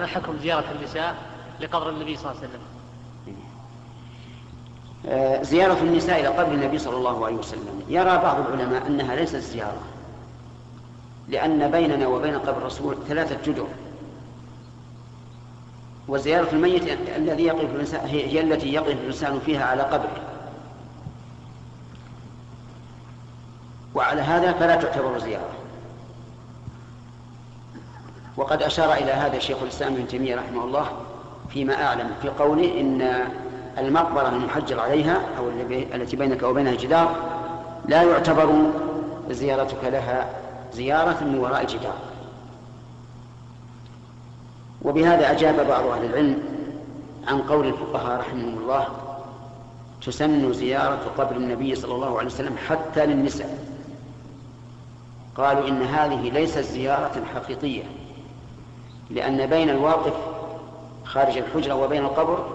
ما حكم زيارة النساء لقبر النبي صلى الله عليه وسلم؟ آه، زيارة النساء إلى قبر النبي صلى الله عليه وسلم. يرى بعض العلماء أنها ليست زيارة لأن بيننا وبين قبر الرسول ثلاثة جدر. وزيارة الميت الذي يقف الإنسان هي التي يقف الإنسان فيها على قبره. وعلى هذا فلا تعتبر زيارة. وقد أشار إلى هذا شيخ الإسلام ابن تيمية رحمه الله فيما أعلم في قوله إن المقبرة المحجر عليها أو التي بينك وبينها جدار لا يعتبر زيارتك لها زيارة من وراء الجدار. وبهذا أجاب بعض أهل العلم عن قول الفقهاء رحمهم الله تسن زيارة قبر النبي صلى الله عليه وسلم حتى للنساء. قالوا إن هذه ليست زيارة حقيقية. لأن بين الواقف خارج الحجرة وبين القبر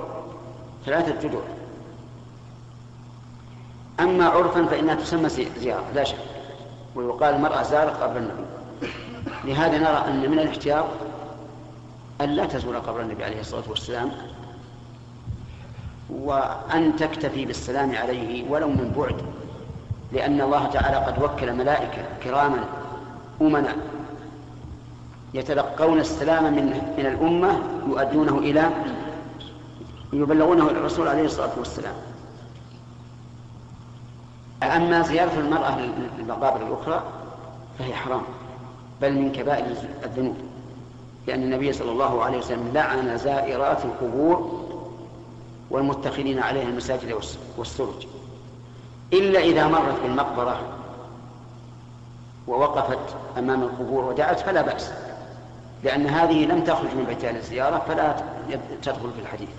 ثلاثة جدور أما عرفا فإنها تسمى زيارة لا شك. ويقال المرأة زارت قبر النبي. لهذا نرى أن من الاحتياط أن لا تزور قبر النبي عليه الصلاة والسلام وأن تكتفي بالسلام عليه ولو من بعد لأن الله تعالى قد وكل ملائكة كراما أمنا يتلقون السلام من من الأمة يؤدونه إلى يبلغونه الرسول عليه الصلاة والسلام. أما زيارة المرأة للمقابر الأخرى فهي حرام بل من كبائر الذنوب لأن النبي صلى الله عليه وسلم لعن زائرات القبور والمتخذين عليها المساجد والسرج. إلا إذا مرت بالمقبرة ووقفت أمام القبور ودعت فلا بأس. لأن هذه لم تخرج من بيتها للزيارة فلا تدخل في الحديث.